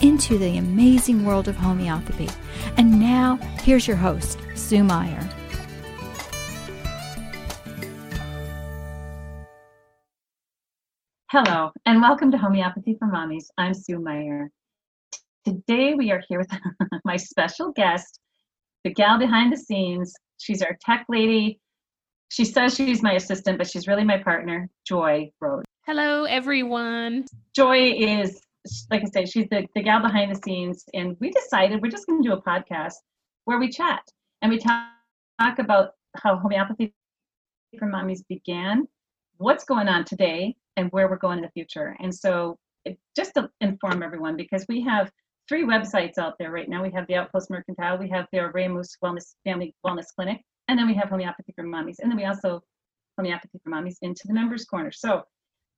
into the amazing world of homeopathy. And now, here's your host, Sue Meyer. Hello, and welcome to Homeopathy for Mommies. I'm Sue Meyer. Today we are here with my special guest, the gal behind the scenes. She's our tech lady. She says she's my assistant, but she's really my partner, Joy Rhodes. Hello, everyone. Joy is like I said, she's the, the gal behind the scenes. And we decided we're just going to do a podcast where we chat and we talk, talk about how homeopathy for mommies began, what's going on today, and where we're going in the future. And so, it, just to inform everyone, because we have three websites out there right now. We have the Outpost Mercantile, we have the Remus Wellness Family Wellness Clinic, and then we have Homeopathy for Mommies, and then we also Homeopathy for Mommies into the Members Corner. So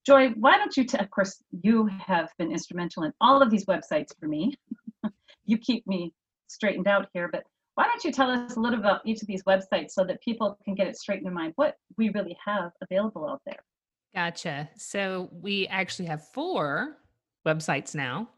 Joy, why don't you, t- of course, you have been instrumental in all of these websites for me. you keep me straightened out here, but why don't you tell us a little about each of these websites so that people can get it straight in their mind what we really have available out there? Gotcha. So we actually have four websites now.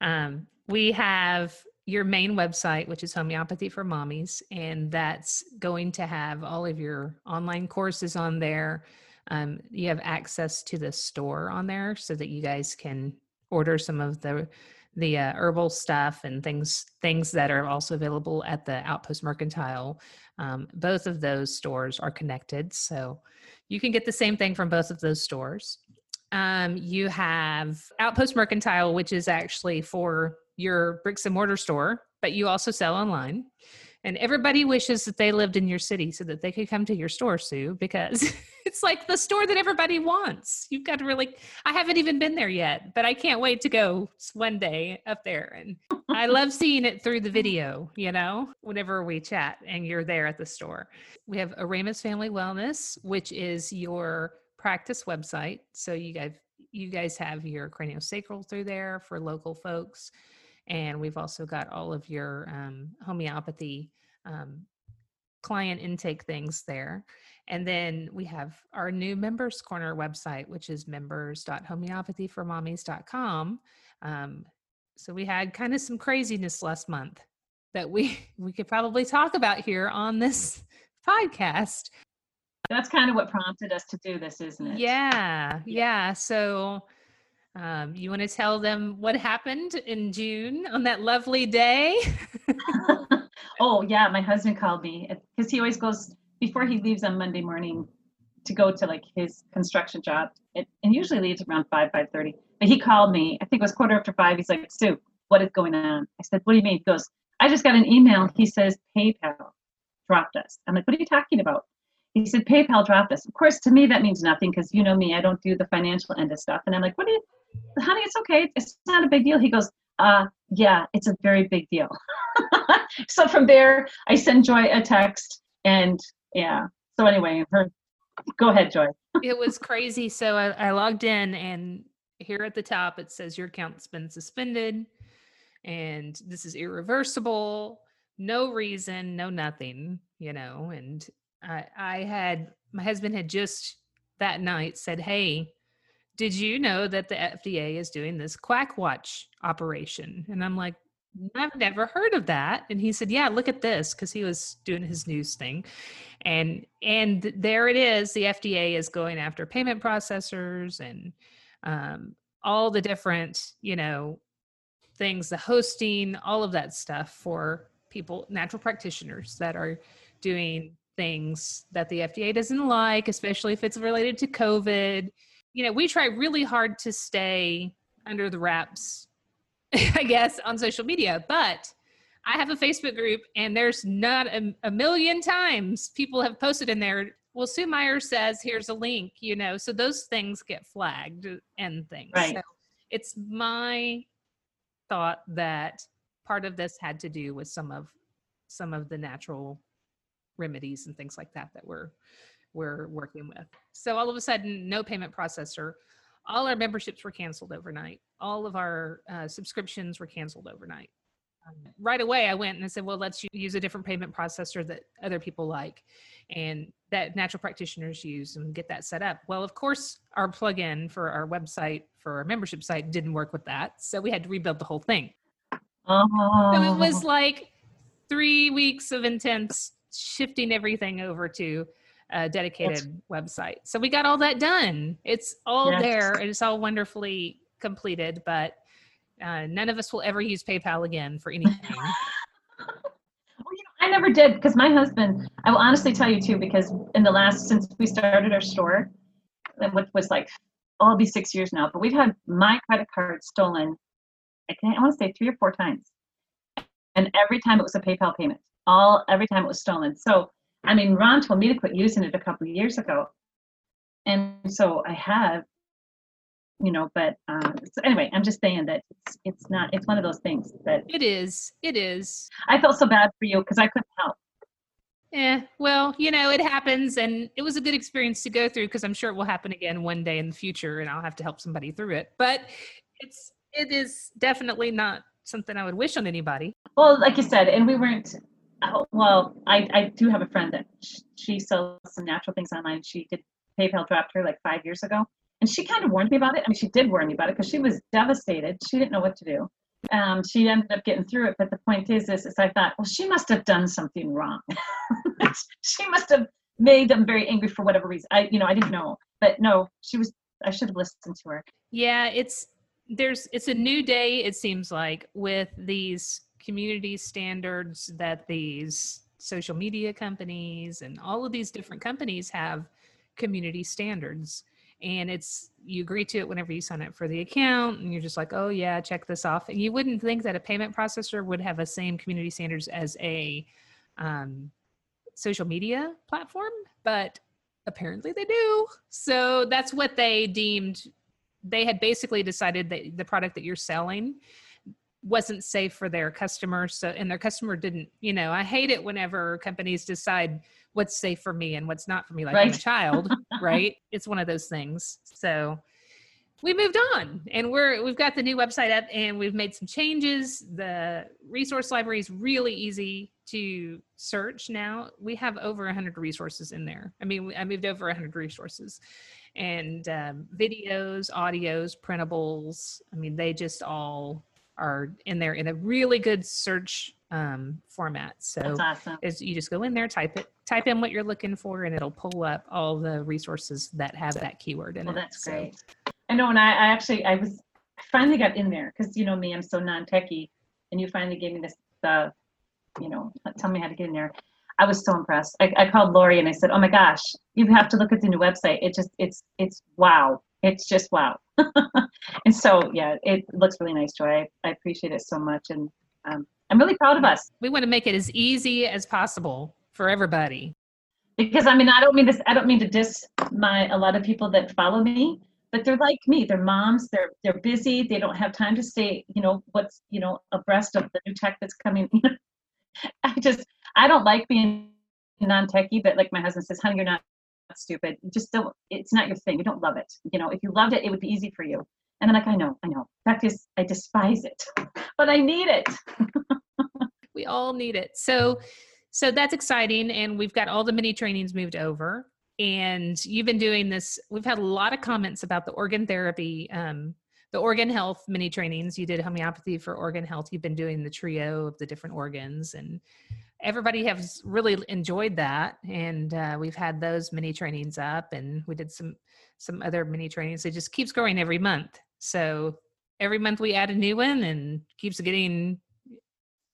Um, we have your main website, which is Homeopathy for Mommies, and that's going to have all of your online courses on there um, you have access to the store on there so that you guys can order some of the the uh, herbal stuff and things things that are also available at the outpost mercantile. Um, both of those stores are connected so you can get the same thing from both of those stores. Um, you have outpost mercantile which is actually for your bricks and mortar store but you also sell online and everybody wishes that they lived in your city so that they could come to your store sue because it's like the store that everybody wants. You've got to really i haven't even been there yet but i can't wait to go one day up there. And i love seeing it through the video you know whenever we chat and you're there at the store. We have Aramis family wellness which is your practice website. So you guys you guys have your craniosacral through there for local folks and we've also got all of your um, homeopathy um, client intake things there. And then we have our new Members Corner website, which is members.homeopathyformommies.com. Um, so we had kind of some craziness last month that we we could probably talk about here on this podcast. That's kind of what prompted us to do this, isn't it? Yeah, yeah. So um, you want to tell them what happened in June on that lovely day? oh, yeah. My husband called me because he always goes before he leaves on Monday morning to go to like his construction job. It, and usually leaves around 5, 5.30. But he called me, I think it was quarter after 5. He's like, Sue, what is going on? I said, what do you mean? He goes, I just got an email. He says PayPal dropped us. I'm like, what are you talking about? He said, PayPal dropped us. Of course, to me, that means nothing because you know me, I don't do the financial end of stuff. And I'm like, what do you, honey, it's okay. It's not a big deal. He goes, uh, yeah, it's a very big deal. so from there, I send Joy a text and yeah. So anyway, her, go ahead, Joy. it was crazy. So I, I logged in and here at the top, it says your account's been suspended and this is irreversible. No reason, no nothing, you know. And I, I had, my husband had just that night said, Hey, did you know that the FDA is doing this quack watch operation? And I'm like, I've never heard of that. And he said, Yeah, look at this, because he was doing his news thing. And and there it is. The FDA is going after payment processors and um, all the different, you know, things, the hosting, all of that stuff for people, natural practitioners that are doing things that the FDA doesn't like, especially if it's related to COVID you know, we try really hard to stay under the wraps, I guess, on social media, but I have a Facebook group and there's not a, a, million times people have posted in there. Well, Sue Meyer says, here's a link, you know, so those things get flagged and things. Right. So it's my thought that part of this had to do with some of some of the natural remedies and things like that that we're we're working with. So all of a sudden, no payment processor. All our memberships were canceled overnight. All of our uh, subscriptions were canceled overnight. Um, right away, I went and I said, "Well, let's use a different payment processor that other people like, and that natural practitioners use, and get that set up." Well, of course, our plugin for our website for our membership site didn't work with that, so we had to rebuild the whole thing. Oh. So it was like three weeks of intense shifting everything over to a dedicated website. So we got all that done. It's all Yes. there. and It's all wonderfully completed, but uh, none of us will ever use PayPal again for anything. Well, you know, I never did because my husband, I will honestly tell you too, because in the last, since we started our store, that what was like, oh, it'll be six years now, but we've had my credit card stolen, I can't, I want to say three or four times. And every time it was a PayPal payment, all, every time it was stolen. So, I mean, Ron told me to quit using it a couple of years ago. And so I have, you know, but uh, so anyway, I'm just saying that it's, it's not, it's one of those things that it is. It is. I felt so bad for you because I couldn't help. Eh, well, you know, it happens and it was a good experience to go through because I'm sure it will happen again one day in the future and I'll have to help somebody through it. But it's it is definitely not something I would wish on anybody. Well, like you said, and we weren't. Oh, Well, I I do have a friend that sh- she sells some natural things online. She did PayPal dropped her like five years ago, and she kind of warned me about it. I mean, she did warn me about it because she was devastated. She didn't know what to do. Um, she ended up getting through it, but the point is, is, is I thought, well, she must have done something wrong. she must have made them very angry for whatever reason. I, you know, I didn't know, but no, she was. I should have listened to her. Yeah, it's there's it's a new day it seems like with these community standards that these social media companies and all of these different companies have community standards. And it's you agree to it whenever you sign up for the account and you're just like oh yeah check this off. And you wouldn't think that a payment processor would have the same community standards as a um, social media platform but apparently they do. So that's what they deemed they had basically decided that the product that you're selling wasn't safe for their customers so and their customer didn't you know i hate it whenever companies decide what's safe for me and what's not for me like i'm a child right? It's one of those things. So we moved on and we're we've got the new website up and we've made some changes. The resource library is really easy to search now. We have over 100 resources in there. I mean i moved over 100 resources and um, videos audios printables i mean they just all are in there in a really good search um, format so awesome. is you just go in there type it type in what you're looking for and it'll pull up all the resources that have that keyword in Well, it that's So- great. I know, and I, I actually, I was, I finally got in there because you know me, I'm so non-techie, and you finally gave me this, the, you know, tell me how to get in there. I was so impressed. I, I called Lori and I said, "Oh my gosh, you have to look at the new website. It just, it's, it's wow. It's just wow." and so, yeah, it looks really nice, Joy. I, I appreciate it so much, and um, I'm really proud of us we want to make it as easy as possible for everybody because I mean, I don't mean this. I don't mean to diss my a lot of people that follow me, but they're like me. They're moms. They're they're busy. They don't have time to stay. You know what's you know abreast of the new tech that's coming. I just I don't like being non-techie, but like my husband says, honey, you're not stupid. You just don't. It's not your thing. You don't love it. You know, if you loved it, it would be easy for you. And I'm like, I know, I know. In Fact is, I despise it, but I need it. we all need it so so that's exciting and we've got all the mini trainings moved over and you've been doing this we've had a lot of comments about the organ therapy um, the organ health mini trainings you did homeopathy for organ health you've been doing the trio of the different organs and everybody has really enjoyed that and uh, we've had those mini trainings up and we did some some other mini trainings it just keeps growing every month so every month we add a new one and keeps getting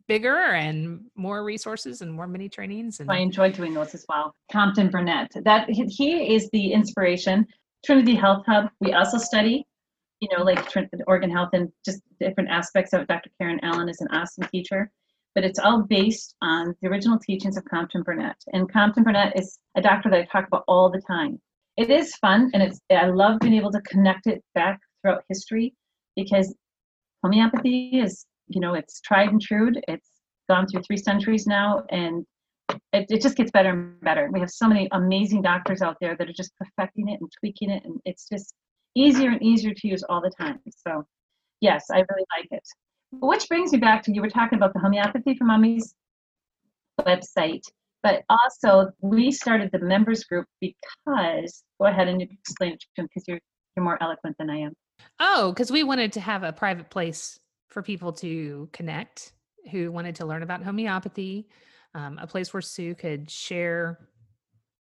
bigger and more resources and more mini trainings and I enjoy doing those as well. Compton Burnett. That he- is the inspiration. Trinity Health Hub. We also study, you know, like Trin- organ health and just different aspects of it. Dr. Karen Allen is an awesome teacher, but it's all based on the original teachings of Compton Burnett. And Compton Burnett is a doctor that I talk about all the time. It is fun, and it's I love being able to connect it back throughout history because homeopathy is, you know, it's tried and true. It's gone through three centuries now, and it, it just gets better and better. We have so many amazing doctors out there that are just perfecting it and tweaking it, and it's just easier and easier to use all the time. So, yes, I really like it. Which brings me back to you were talking about the homeopathy for mommies website, but also we started the members group because go ahead and explain it to them because you're you're more eloquent than I am. Oh, because we wanted to have a private place for people to connect who wanted to learn about homeopathy, um, a place where Sue could share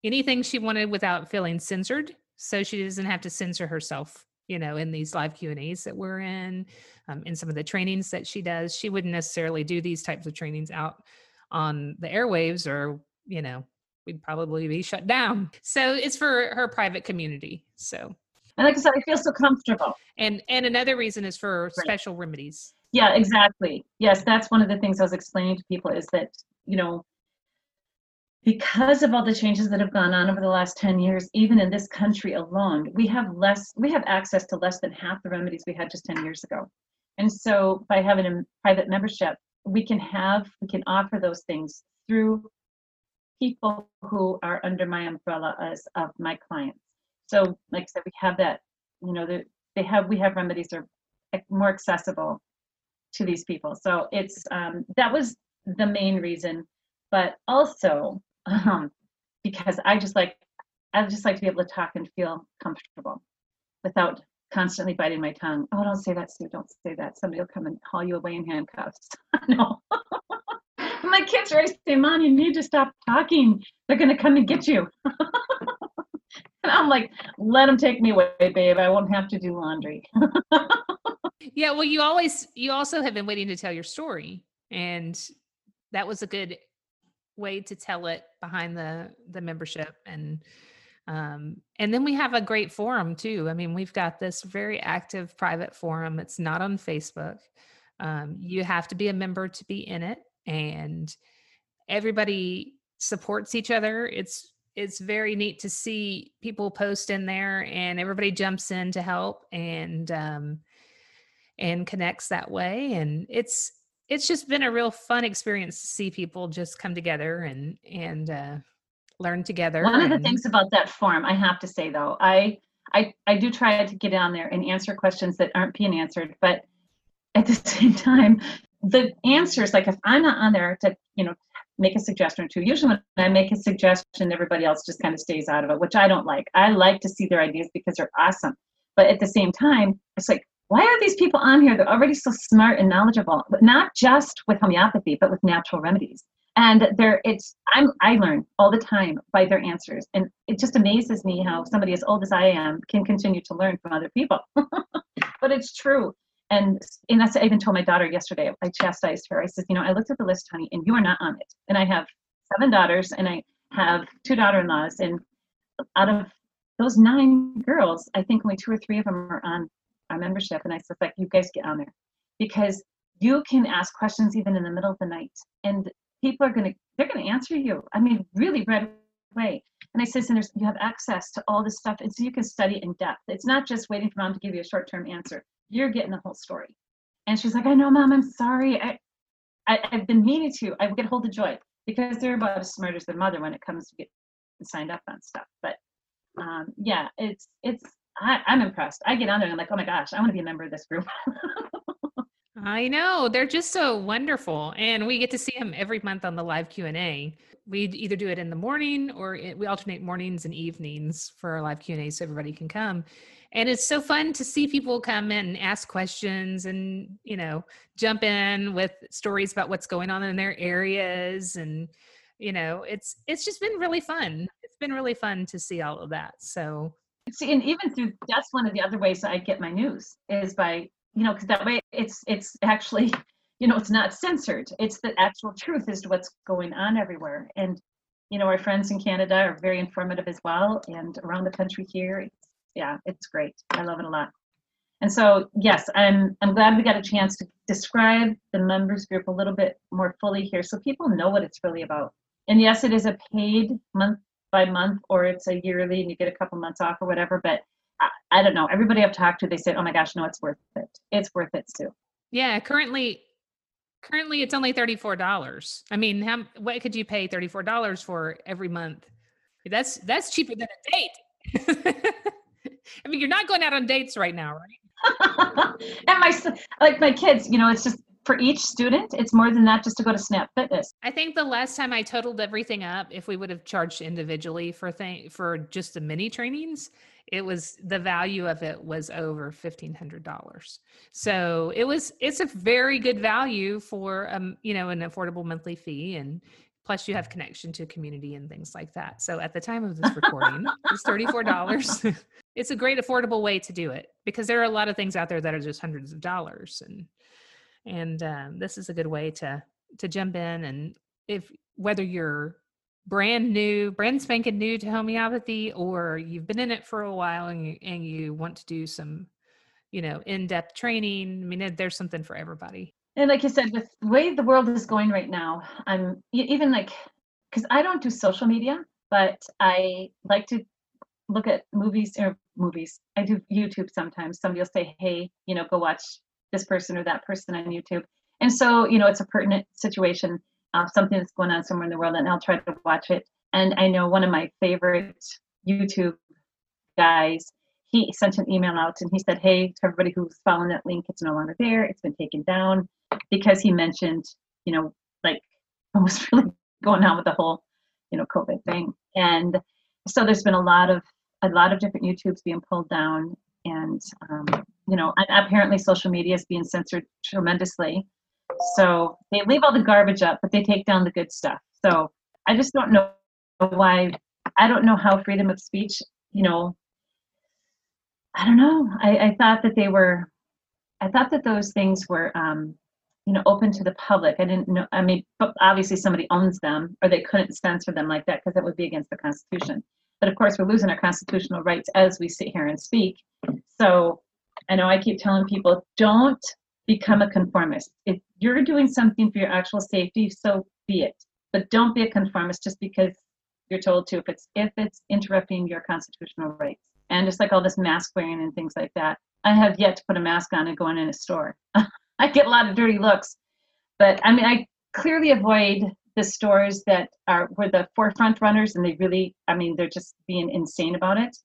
anything she wanted without feeling censored, so she doesn't have to censor herself. You know, in these live Q and A's that we're in, um, in some of the trainings that she does, she wouldn't necessarily do these types of trainings out on the airwaves, or you know, we'd probably be shut down. So it's for her private community. So And like I said, I feel so comfortable. and and another reason is for Right. special remedies. Yeah, exactly. Yes, that's one of the things I was explaining to people is that, you know, because of all the changes that have gone on over the last 10 years, even in this country alone, we have less, we have access to less than half the remedies we had just 10 years ago. And so by having a private membership, we can have, we can offer those things through people who are under my umbrella as of my clients. So like I said, we have that, you know, the, they have, we have remedies are more accessible to these people. So it's um, that was the main reason, but also um, because I just like I just like to be able to talk and feel comfortable without constantly biting my tongue. Oh, don't say that, Sue. Don't say that. Somebody will come and haul you away in handcuffs. no. my kids are always saying, Mom, you need to stop talking. They're going to come and get you. and I'm like, let them take me away, babe. I won't have to do laundry. Yeah, well, you always you also have been waiting to tell your story, and that was a good way to tell it behind the the membership and um and then we have a great forum too. I mean we've got this very active private forum. It's not on facebook. Um, you have to be a member to be in it and everybody supports each other. It's it's very neat to see people post in there and everybody jumps in to help and um and connects that way and it's it's just been a real fun experience to see people just come together and and uh learn together One of the things about that form, I have to say though, I I I do try to get on there and answer questions that aren't being answered, but at the same time, the answers, like if I'm not on there to, you know, make a suggestion or two, usually when I make a suggestion, everybody else just kind of stays out of it, which I don't like. I like to see their ideas because they're awesome. But at the same time, it's like, why are these people on here? They're already so smart and knowledgeable, but not just with homeopathy, but with natural remedies. And they're it's i'm i learn all the time by their answers. And it just amazes me how somebody as old as i am can continue to learn from other people. But it's true. And and that's i even told my daughter yesterday i chastised her. I said you know i looked at the list honey and you are not on it. And i have seven daughters and i have two daughter-in-laws and out of those nine girls i think only two or three of them are on our membership and i like you guys get on there. Because you can ask questions even in the middle of the night and people are to they're to answer you i mean really right away. And i said and there's you have access to all this stuff and so you can study in depth. It's not just waiting for mom to give you a short-term answer. You're getting the whole story. And she's like i know mom i'm sorry. I, I i've been meaning to. I get hold of joy because they're about as smart as their mother when it comes to getting signed up on stuff. But um yeah it's it's I, i'm impressed i get on there and i'm like oh my gosh i want to be a member of this group I know they're just so wonderful, and we get to see them every month on the live Q and A. We either do it in the morning or it, we alternate mornings and evenings for our live Q and A, so everybody can come. And it's so fun to see people come in and ask questions, and you know, jump in with stories about what's going on in their areas, and you know, it's it's just been really fun. It's been really fun to see all of that. So See, and even through that's one of the other ways I get my news is by you know because that way it's it's actually you know it's not censored. It's the actual truth as to what's going on everywhere. And you know our friends in Canada are very informative as well, and around the country here, it's, yeah, it's great. I love it a lot. And so yes, I'm I'm glad we got a chance to describe the members group a little bit more fully here, so people know what it's really about. And yes, it is a paid month by month or it's a yearly and you get a couple months off or whatever but I, I don't know. Everybody i've talked to they say oh my gosh no it's worth it. It's worth it too yeah, currently currently it's only $34 i mean how what could you pay $34 for every month? That's that's cheaper than a date. I mean you're not going out on dates right now right? And my like my kids, you know, it's just for each student, it's more than that just to go to Snap. Fitness. i think the last time i totaled everything up if we would have charged individually for thing for just the mini trainings it was the value of it was over $1500 so it was it's a very good value for um you know an affordable monthly fee and plus you have connection to community and things like that. So at the time of this recording it's $34 it's a great affordable way to do it because there are a lot of things out there that are just hundreds of dollars and and um, this is a good way to to jump in and if whether you're brand new brand spanking new to homeopathy or you've been in it for a while and you and you want to do some you know in-depth training i mean there's something for everybody And like you said, with the way the world is going right now, I'm even like, because I don't do social media, but I like to look at movies or movies. I do YouTube sometimes. Somebody will say, hey, you know, go watch this person or that person on YouTube. And so, you know, it's a pertinent situation, uh, something that's going on somewhere in the world, and I'll try to watch it. And I know one of my favorite YouTube guys, he sent an email out and he said, hey, to everybody who's following that link, it's no longer there. It's been taken down because he mentioned, you know, like what was really going on with the whole, you know, COVID thing. And so there's been a lot of a lot of different YouTubes being pulled down, and um, you know, apparently social media is being censored tremendously. So they leave all the garbage up, but they take down the good stuff. So I just don't know why. I don't know how freedom of speech, you know. I don't know. I, I thought that they were. I thought that those things were um, you know open to the public i didn't know i mean obviously somebody owns them or they couldn't censor them like that because that would be against the constitution but of course we're losing our constitutional rights as we sit here and speak. So i know i keep telling people don't become a conformist. If you're doing something for your actual safety so be it. But don't be a conformist just because you're told to if it's if it's interrupting your constitutional rights. And just like all this mask wearing and things like that i have yet to put a mask on and go in, a store. I get a lot of dirty looks. But I mean, I clearly avoid the stores that are were the forefront runners and they really, I mean, they're just being insane about it.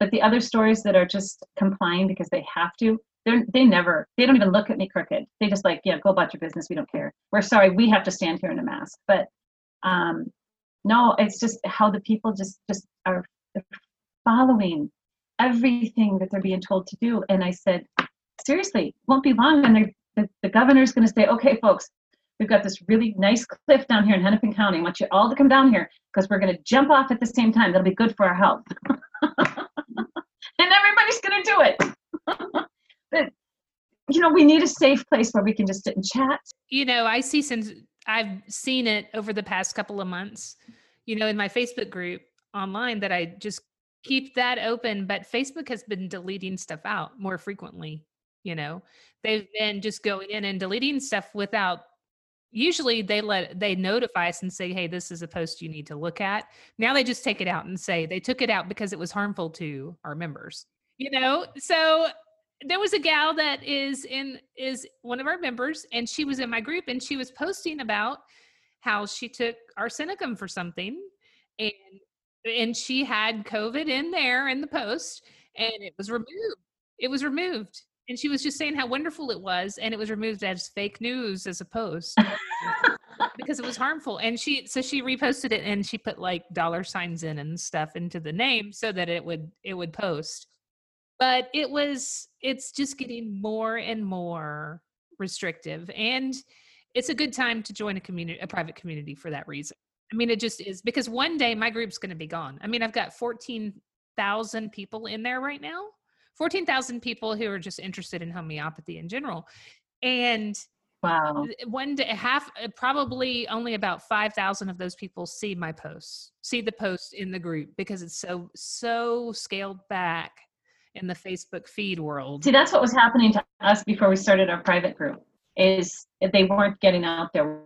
But the other stores that are just complying because they have to, they're they never, they don't even look at me crooked. They just like, yeah, go about your business. We don't care. We're sorry, we have to stand here in a mask. But um, no, it's just how the people just just are following everything that they're being told to do. And I said, seriously, won't be long, and the, the governor's going to say, okay, folks, we've got this really nice cliff down here in Hennepin County. I want you all to come down here because we're going to jump off at the same time. That'll be good for our health. and everybody's going to do it. but, you know, we need a safe place where we can just sit and chat. you know i see since i've seen it over the past couple of months you know in my facebook group online that i just keep that open but facebook has been deleting stuff out more frequently you know they've been just going in and deleting stuff without usually they let they notify us and say hey this is a post you need to look at. Now they just take it out and say they took it out because it was harmful to our members you know? So there was a gal that is in is one of our members and she was in my group and she was posting about how she took arsenicum for something and and she had covid in there in the post and it was removed. It was removed and she was just saying how wonderful it was and it was removed as fake news as a post because it was harmful. And she so she reposted it and she put like dollar signs in and stuff into the name so that it would it would post. But it was it's just getting more and more restrictive and it's a good time to join a community a private community for that reason. I mean it just is because one day my group's going to be gone. I mean i've got 14,000 people in there right now 14,000 people who are just interested in homeopathy in general and Wow. one day half uh, probably only about 5000 of those people see my posts see the post in the group because it's so so scaled back in the facebook feed world See, that's what was happening to us before we started our private group. Is they weren't getting out there.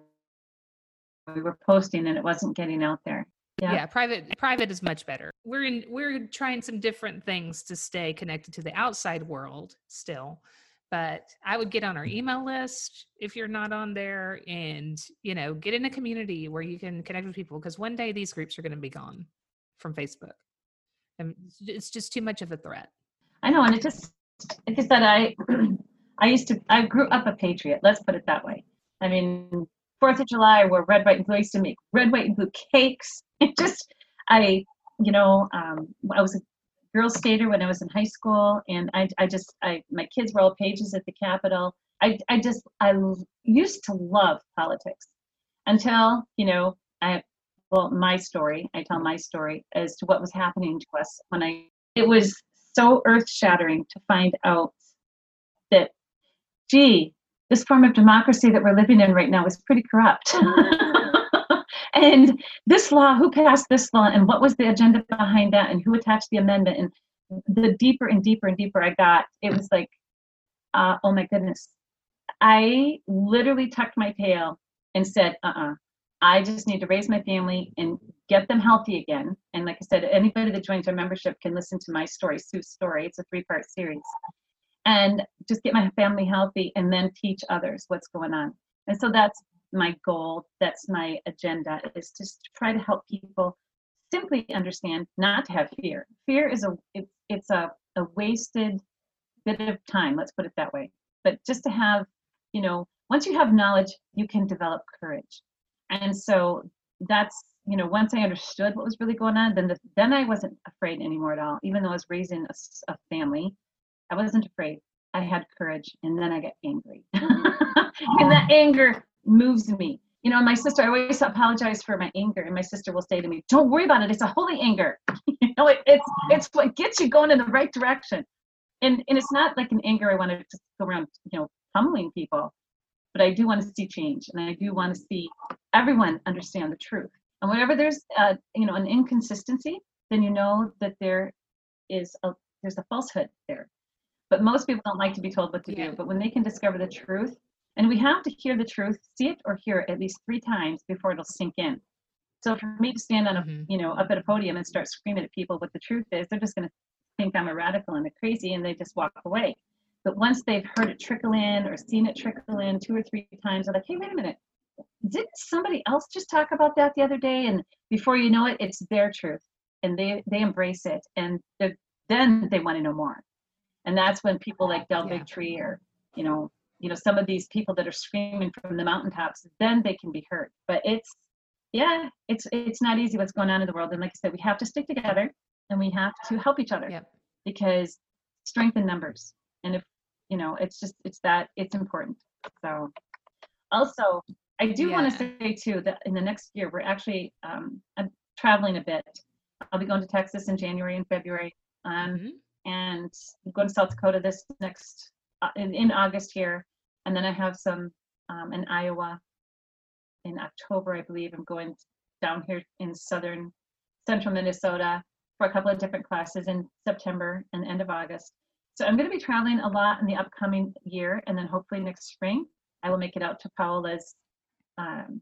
We were posting and it wasn't getting out there. Yeah. Yeah. private private is much better we're in we're trying some different things to stay connected to the outside world still but I would get on our email list if you're not on there and, you know, get in a community where you can connect with people because one day these groups are going to be gone from Facebook. And it's just too much of a threat. I know. And it just, like I said, I, I used to, I grew up a patriot. Let's put it that way. I mean, Fourth of July, where red, white, and blue I used to make red, white, and blue cakes. It just, I, you know, um, I was a girl skater when I was in high school, and I, I just, I, my kids were all pages at the Capitol. I, I just, I used to love politics until, you know, I, well, my story, I tell my story as to what was happening to us when I, it was so earth shattering to find out that, gee, this form of democracy that we're living in right now is pretty corrupt. and this law, who passed this law, and what was the agenda behind that, and who attached the amendment, and the deeper and deeper and deeper I got, it was like, uh, oh my goodness. I literally tucked my tail and said, uh uh I just need to raise my family and get them healthy again. And like I said, anybody that joins our membership can listen to my story, Sue's story. It's a three part series. And just get my family healthy and then teach others what's going on. And so that's my goal that's my agenda is to try to help people simply understand not to have fear. Fear is a it, it's a, a wasted bit of time let's put it that way. But just to have you know once you have knowledge you can develop courage. And so that's you know once i understood what was really going on then the, then i wasn't afraid anymore at all. Even though i was raising a, a family i wasn't afraid. I had courage and then i got angry. And that anger moves me. You know, my sister, I always apologize for my anger, and my sister will say to me, "Don't worry about it. It's a holy anger. you know, it, it's it's what gets you going in the right direction." And and it's not like an anger I want to just go around, you know, pummeling people, but I do want to see change, and I do want to see everyone understand the truth. And whenever there's, a, you know, an inconsistency, then you know that there is a there's a falsehood there. But most people don't like to be told what to yeah. do. But when they can discover the truth, and we have to hear the truth, see it or hear it at least three times before it'll sink in. So for me to stand on a, mm-hmm. you know, up at a podium and start screaming at people what the truth is, they're just going to think I'm a radical and a crazy, and they just walk away. But once they've heard it trickle in or seen it trickle in two or three times, they're like, hey, wait a minute. Didn't somebody else just talk about that the other day? And before you know it, it's their truth, and they they embrace it, and then they want to know more. And that's when people like Del yeah. Bigtree or you know you know some of these people that are screaming from the mountaintops then they can be heard but it's yeah it's it's not easy what's going on in the world and like i said we have to stick together and we have to help each other yep. because strength in numbers and if you know it's just it's that it's important so also i do yeah. want to say too that in the next year we're actually um, i'm traveling a bit i'll be going to texas in january and february um, mm-hmm. and I'm going to south dakota this next uh, in, in august here and then I have some um, in Iowa in October, I believe. I'm going down here in southern central Minnesota for a couple of different classes in September and end of August. So I'm going to be traveling a lot in the upcoming year, and then hopefully next spring I will make it out to Paola's um,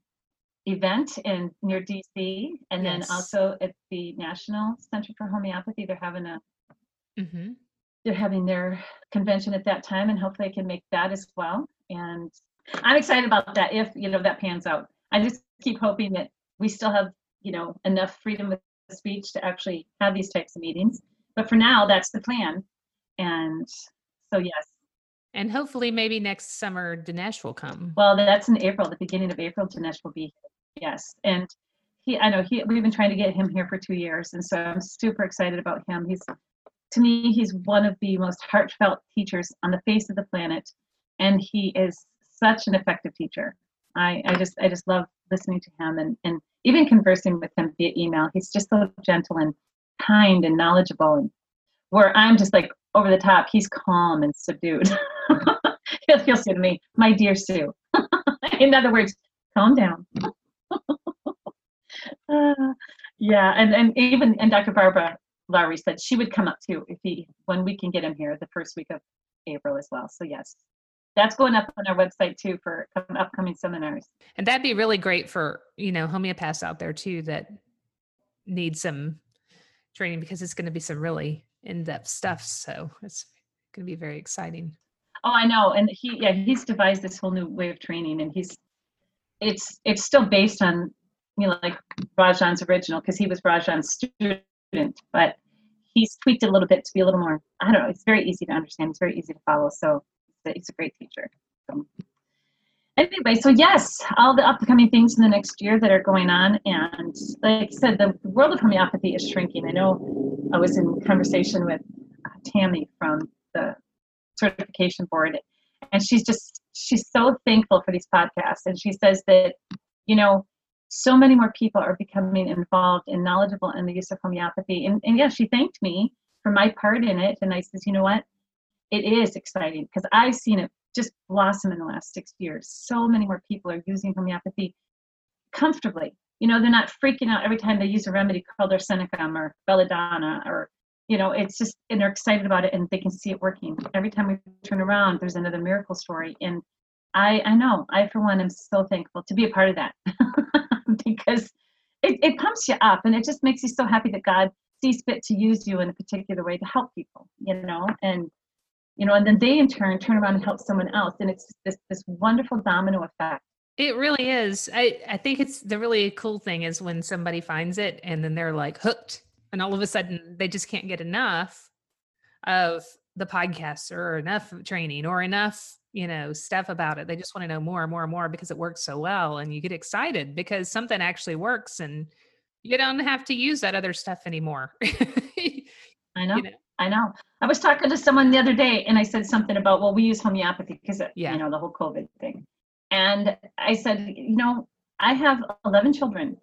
event in near DC, and yes. then also at the National Center for Homeopathy. They're having a mm-hmm they're having their convention at that time and hopefully I can make that as well. And I'm excited about that if, you know, that pans out. I just keep hoping that we still have, you know, enough freedom of speech to actually have these types of meetings. But for now, that's the plan. And so, yes. And hopefully, maybe next summer, Dinesh will come. Well, that's in April, the beginning of April, Dinesh will be here. Yes. And he, I know he, we've been trying to get him here for two years. And so I'm super excited about him. He's to me, he's one of the most heartfelt teachers on the face of the planet, and he is such an effective teacher. I, I just I just love listening to him and, and even conversing with him via email. He's just so gentle and kind and knowledgeable. And where I'm just like over the top, he's calm and subdued. he'll, he'll say to me, "My dear Sue." In other words, calm down. uh, yeah, and and even and Dr. Barbara Lowry said she would come up too if he when we can get him here the first week of April as well. So yes, that's going up on our website too for upcoming seminars. And that'd be really great for you know homeopaths out there too that need some training because it's going to be some really in-depth stuff. So it's going to be very exciting. Oh, I know. And he, yeah, he's devised this whole new way of training, and he's, it's, it's still based on, you know, like Rajan's original because he was Rajan's student, but he's tweaked a little bit to be a little more. I don't know. It's very easy to understand. It's very easy to follow. So he's a great teacher. So, anyway, so yes, all the upcoming things in the next year that are going on, and like I said, the world of homeopathy is shrinking. I know I was in conversation with uh, Tammy from the certification board and she's just she's so thankful for these podcasts and she says that you know so many more people are becoming involved and knowledgeable in the use of homeopathy and, and yeah she thanked me for my part in it. And i says you know what? It is exciting. Because i've seen it just blossom in the last six years. So many more people are using homeopathy comfortably. You know they're not freaking out every time they use a remedy called arsenicum or belladonna or you know it's just and they're excited about it and they can see it working. Every time we turn around there's another miracle story. And i i know i for one am so thankful to be a part of that because it, it pumps you up and it just makes you so happy that god sees fit to use you in a particular way to help people you know and you know and then they in turn turn around and help someone else. And it's this this wonderful domino effect. It really is. I i think it's the really cool thing is when somebody finds it and then they're like hooked and all of a sudden they just can't get enough of the podcast or enough training or enough you know stuff about it they just want to know more and more and more because it works so well and you get excited because something actually works and you don't have to use that other stuff anymore i know, you know, i know i was talking to someone the other day and i said something about well we use homeopathy because yeah. you know the whole covid thing and i said you know i have 11 children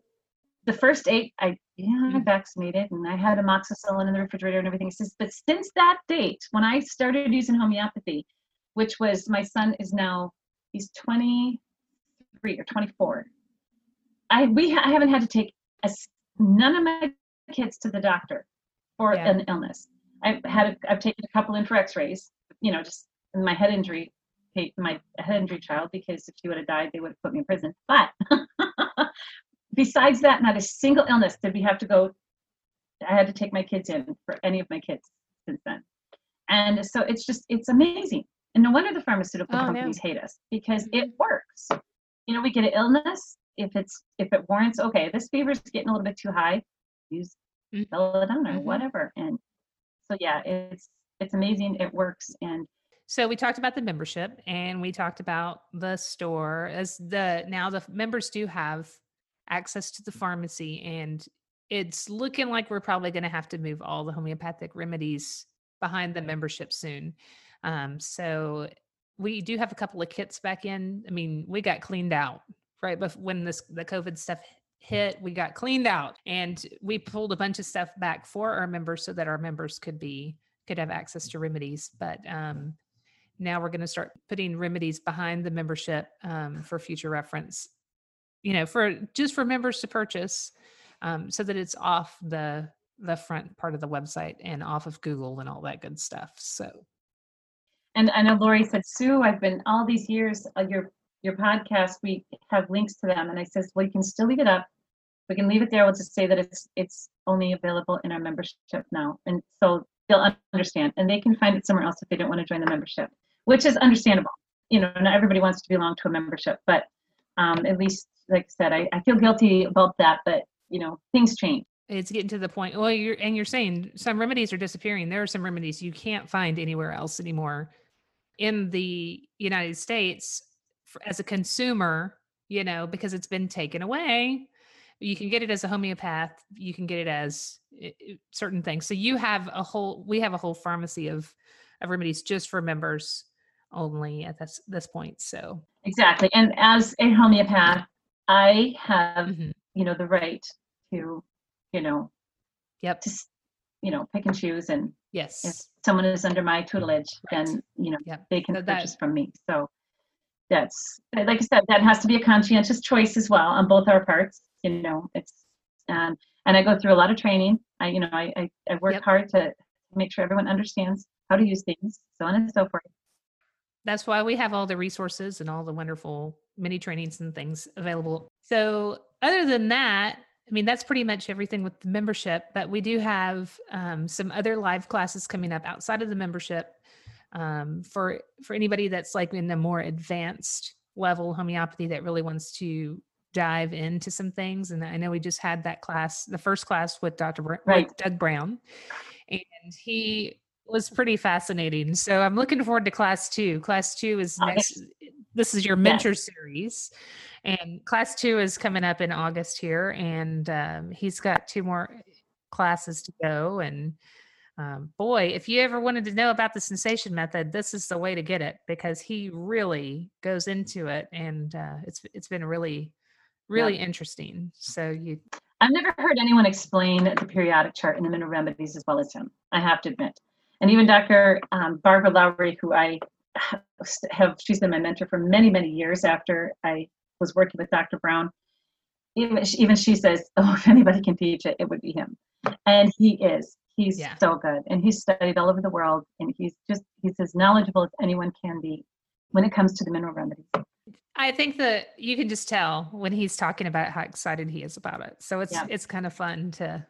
the first eight, I yeah, I mm. vaccinated and I had amoxicillin in the refrigerator and everything. Says, but since that date, when I started using homeopathy, which was my son is now he's 23 or 24. I we I haven't had to take a, none of my kids to the doctor for yeah. an illness. I've had a, I've taken a couple in for X-rays, you know, just my head injury, my head injury child, because if she would have died, they would have put me in prison. But besides that, not a single illness did we have to go. I had to take my kids in for any of my kids since then. And so it's just, it's amazing. And no wonder the pharmaceutical oh, companies hate us because it mm-hmm. works. You know, we get an illness. If it's if it warrants, okay, this fever's getting a little bit too high, use mm-hmm. belladonna or mm-hmm. whatever. And so yeah, it's it's amazing. It works. And so we talked about the membership and we talked about the store as the now the members do have access to the pharmacy and it's looking like we're probably going to have to move all the homeopathic remedies behind the membership soon um, so we do have a couple of kits back in i mean we got cleaned out right but when this the covid stuff hit we got cleaned out and we pulled a bunch of stuff back for our members so that our members could be could have access to remedies but um, now we're going to start putting remedies behind the membership um, for future reference you know, for just for members to purchase, um, so that it's off the the front part of the website and off of Google and all that good stuff. So, and I know Lori said, Sue, I've been all these years uh, your your podcast. We have links to them, and I says, well, you can still leave it up. We can leave it there. We'll just say that it's it's only available in our membership now, and so they'll understand, and they can find it somewhere else if they don't want to join the membership, which is understandable. You know, not everybody wants to belong to a membership, but um, at least like I said, I, I feel guilty about that, but you know, things change. It's getting to the point. Well, you're and you're saying some remedies are disappearing. There are some remedies you can't find anywhere else anymore in the United States for, as a consumer. You know, because it's been taken away. You can get it as a homeopath. You can get it as certain things. So you have a whole. We have a whole pharmacy of of remedies just for members only at this this point. So exactly. And as a homeopath, I have, mm-hmm. you know, the right to, you know, yep, to, you know, pick and choose. And yes, if someone is under my tutelage, then you know yep. they can so purchase that, from me. So that's like I said, that has to be a conscientious choice as well on both our parts. You know, it's um, and I go through a lot of training. I, you know, I I, I work yep. hard to make sure everyone understands how to use things, so on and so forth that's why we have all the resources and all the wonderful mini trainings and things available. So, other than that, I mean, that's pretty much everything with the membership, but we do have um, some other live classes coming up outside of the membership. um, for for anybody that's like in a more advanced level homeopathy that really wants to dive into some things. And I know we just had that class, the first class with Dr. Br- Right. Doug Brown, and he was pretty fascinating. So I'm looking forward to class two. Class two is next. This is your mentor series, and class two is coming up in August here, and um, he's got two more classes to go. And um, boy, if you ever wanted to know about the sensation method, this is the way to get it because he really goes into it, and uh, it's it's been really really interesting. So you I've never heard anyone explain the periodic chart and the mineral remedies as well as him. I have to admit, and even Dr. Um, Barbara Lowry, who I have, she's been my mentor for many, many years after I was working with Dr. Brown. Even she, even she says, "Oh, if anybody can teach it, it would be him," and he is. He's Yeah. so good, and he's studied all over the world, and he's just he's as knowledgeable as anyone can be when it comes to the mineral remedies. I think that you can just tell when he's talking about how excited he is about it. So it's Yeah. it's kind of fun to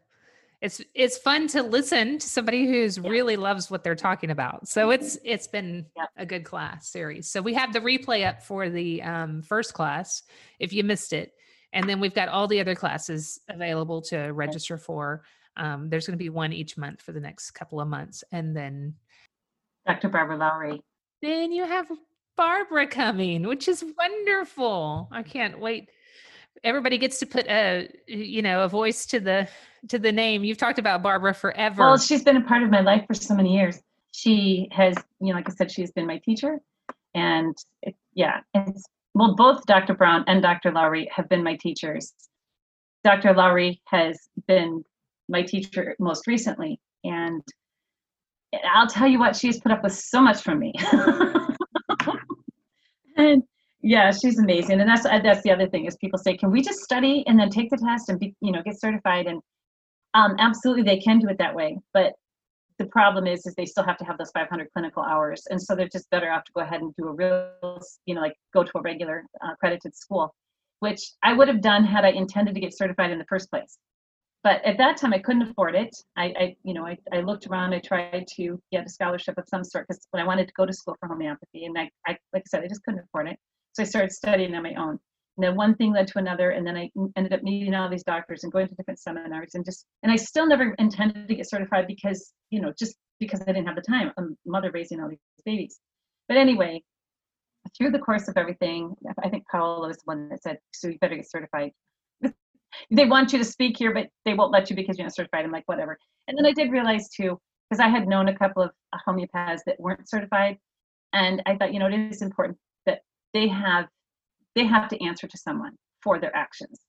it's it's fun to listen to somebody who's Yeah. really loves what they're talking about. So it's it's been Yeah. a good class series. So we have the replay up for the um, first class if you missed it, and then we've got all the other classes available to register for. Um, there's going to be one each month for the next couple of months, and then Dr. Barbara Lowry. then you have Barbara coming, which is wonderful. I can't wait. Everybody gets to put a you know a voice to the to the name. You've talked about Barbara forever. Well, she's been a part of my life for so many years. She has, you know, like I said, she's been my teacher, and it, yeah, it's well, both Dr. Brown and Dr. Lowry have been my teachers. Dr. Lowry has been my teacher most recently, and I'll tell you what, she's put up with so much from me. and yeah, she's amazing, and that's that's the other thing is people say, can we just study and then take the test and be, you know, get certified and um, absolutely, they can do it that way, but the problem is, is they still have to have those 500 clinical hours, and so they're just better off to go ahead and do a real, you know, like go to a regular uh, accredited school, which I would have done had I intended to get certified in the first place. But at that time, I couldn't afford it. I, I you know, I, I looked around. I tried to get a scholarship of some sort because when I wanted to go to school for homeopathy, and I, I, like I said, I just couldn't afford it. So I started studying on my own. And then one thing led to another and then i ended up meeting all these doctors and going to different seminars and just and i still never intended to get certified because you know just because i didn't have the time i'm mother raising all these babies. But anyway through the course of everything i think paola was the one that said so you better get certified. They want you to speak here but they won't let you because you're not certified. I'm like whatever. And then i did realize too because i had known a couple of homeopaths that weren't certified and i thought you know it is important they have they have to answer to someone for their actions.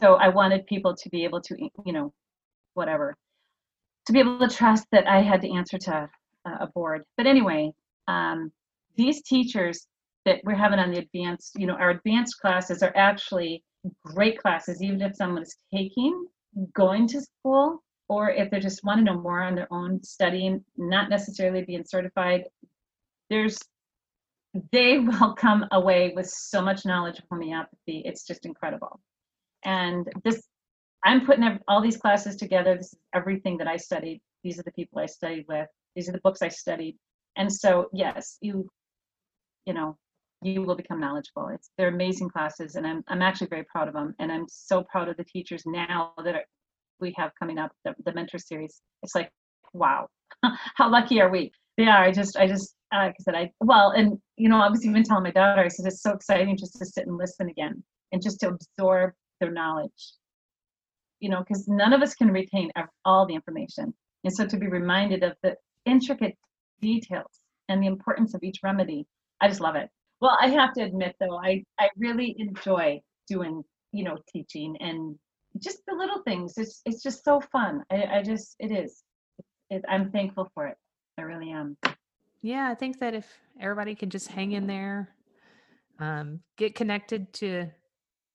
So I wanted people to be able to, you know, whatever, to be able to trust that I had to answer to a board. But anyway, um, these teachers that we're having on the advanced, you know, our advanced classes are actually great classes, even if someone is taking, going to school, or if they just want to know more on their own studying, not necessarily being certified. There's they will come away with so much knowledge of homeopathy. It's just incredible. And this, I'm putting all these classes together. This is everything that I studied. These are the people I studied with. These are the books I studied. And so, yes, you, you know, you will become knowledgeable. It's they're amazing classes, and I'm I'm actually very proud of them. And I'm so proud of the teachers now that are, we have coming up the, the mentor series. It's like, wow, how lucky are we? Yeah, I just I just like I said, I well, and you know, I was even telling my daughter, I said it's so exciting just to sit and listen again and just to absorb their knowledge. You know, because none of us can retain all the information, and so to be reminded of the intricate details and the importance of each remedy, I just love it. Well, I have to admit though, I I really enjoy doing you know teaching and just the little things. It's it's just so fun. I I just it is. It, I'm thankful for it. I really am. Yeah, I think that if everybody could just hang in there, um, get connected to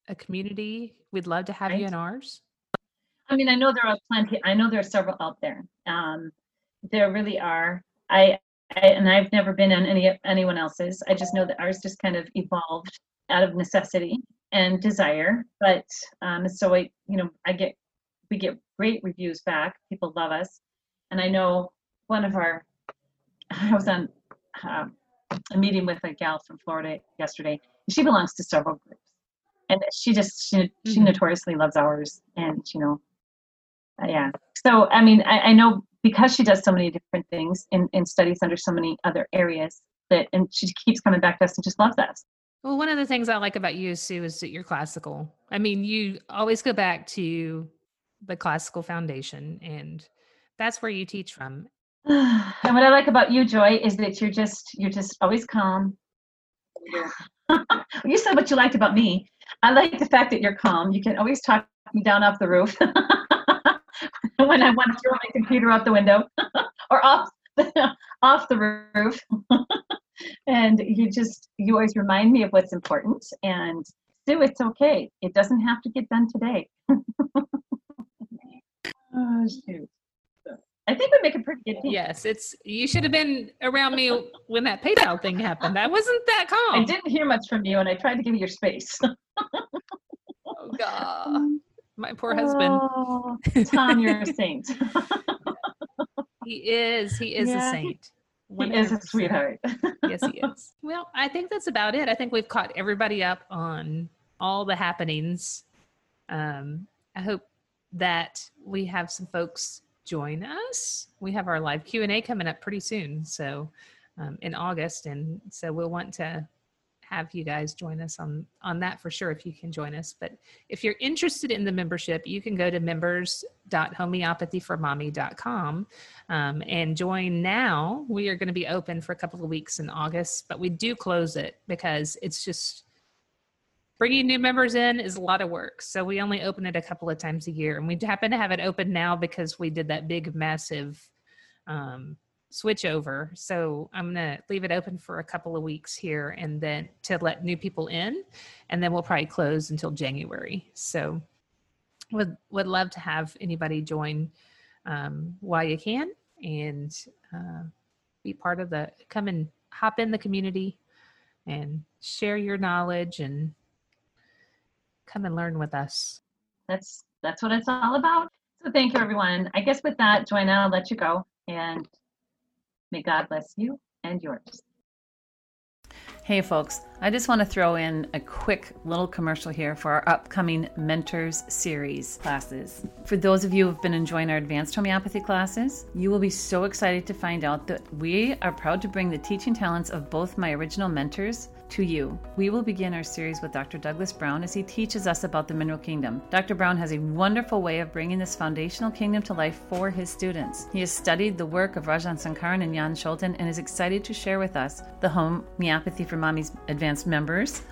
a community, we'd love to have you in ours. I mean, I know there are plenty. I know there are several out there. Um, there really are. I, I and I've never been on any anyone else's. I just know that ours just kind of evolved out of necessity and desire. But um, so I, you know, I get we get great reviews back. People love us, and I know one of our. I was on um, a meeting with a gal from Florida yesterday. She belongs to several groups, and she just she, she Mhm. notoriously loves ours, and you know, uh, yeah. So I mean, I, I know because she does so many different things and, and studies under so many other areas that, and she keeps coming back to us and just loves us. Well, one of the things I like about you, Sue, is that you're classical. I mean, you always go back to the classical foundation, and that's where you teach from. And what I like about you, Joy, is that you're just you're just always calm. you said what you liked about me. I like the fact that you're calm. You can always talk me down off the roof when I want to throw my computer out the window or off the, off the roof. and you just you always remind me of what's important. And Sue, it's okay. It doesn't have to get done today. oh shoot. I think we make a pretty good team. Yes, it's you should have been around me when that PayPal thing happened. I wasn't that calm. I didn't hear much from you, and I tried to give you your space. Oh God, my poor husband. Oh, Tom, you're a saint. He is. He is Yeah, a saint. he is a sweetheart. yes, he is. Well, I think that's about it. I think we've caught everybody up on all the happenings. Um, I hope that we have some folks join us. We have our live Q and A coming up pretty soon, so um, in August, and so we'll want to have you guys join us on on that for sure if you can join us. But if you're interested in the membership, you can go to members.homeopathyformommy.com um, and join now. We are going to be open for a couple of weeks in August, but we do close it because it's just bringing new members in is a lot of work. So we only open it a couple of times a year, and we happen to have it open now because we did that big, massive um, switch over. So I'm going to leave it open for a couple of weeks here, and then to let new people in, and then we'll probably close until January. So would would love to have anybody join um, while you can and uh, be part of the come and hop in the community and share your knowledge and come and learn with us. That's that's what it's all about. So thank you, everyone. I guess with that, Joanna, I'll let you go, and may God bless you and yours. Hey, folks, I just want to throw in a quick little commercial here for our upcoming Mentors Series classes. For those of you who have been enjoying our advanced homeopathy classes, you will be so excited to find out that we are proud to bring the teaching talents of both my original mentors to you. We will begin our series with Dr. Douglas Brown as he teaches us about the mineral kingdom. Dr. Brown has a wonderful way of bringing this foundational kingdom to life for his students. He has studied the work of Rajan Sankaran and Jan Scholten and is excited to share with us, the Homeopathy for Mommy's advanced members,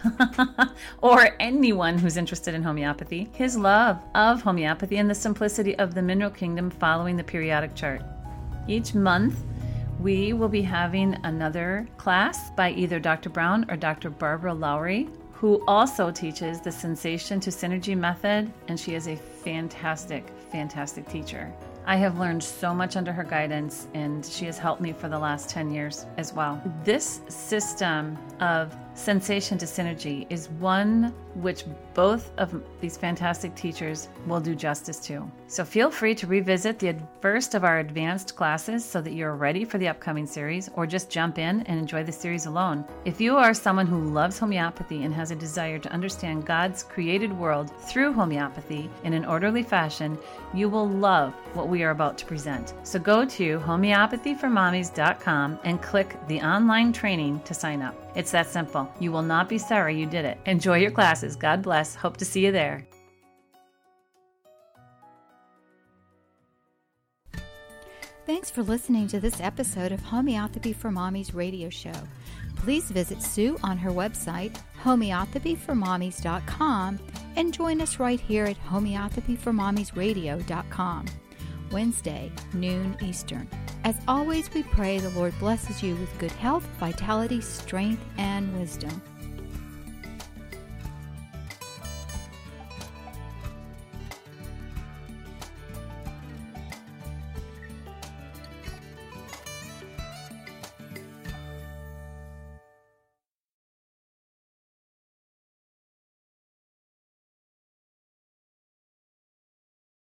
or anyone who's interested in homeopathy, his love of homeopathy and the simplicity of the mineral kingdom following the periodic chart. Each month, we will be having another class by either Dr. Brown or Dr. Barbara Lowry, who also teaches the sensation to synergy method, and she is a fantastic, fantastic teacher. I have learned so much under her guidance, and she has helped me for the last 10 years as well. This system of sensation to synergy is one which both of these fantastic teachers will do justice to. So feel free to revisit the first of our advanced classes so that you're ready for the upcoming series, or just jump in and enjoy the series alone. If you are someone who loves homeopathy and has a desire to understand God's created world through homeopathy in an orderly fashion, you will love what we are about to present. So go to homeopathyformommies.com and click the online training to sign up. It's that simple. You will not be sorry you did it. Enjoy your classes. God bless. Hope to see you there. Thanks for listening to this episode of Homeopathy for Mommies radio show. Please visit Sue on her website, homeopathyformommies.com, and join us right here at homeopathyformommiesradio.com. Wednesday, noon Eastern. As always, we pray the Lord blesses you with good health, vitality, strength, and wisdom.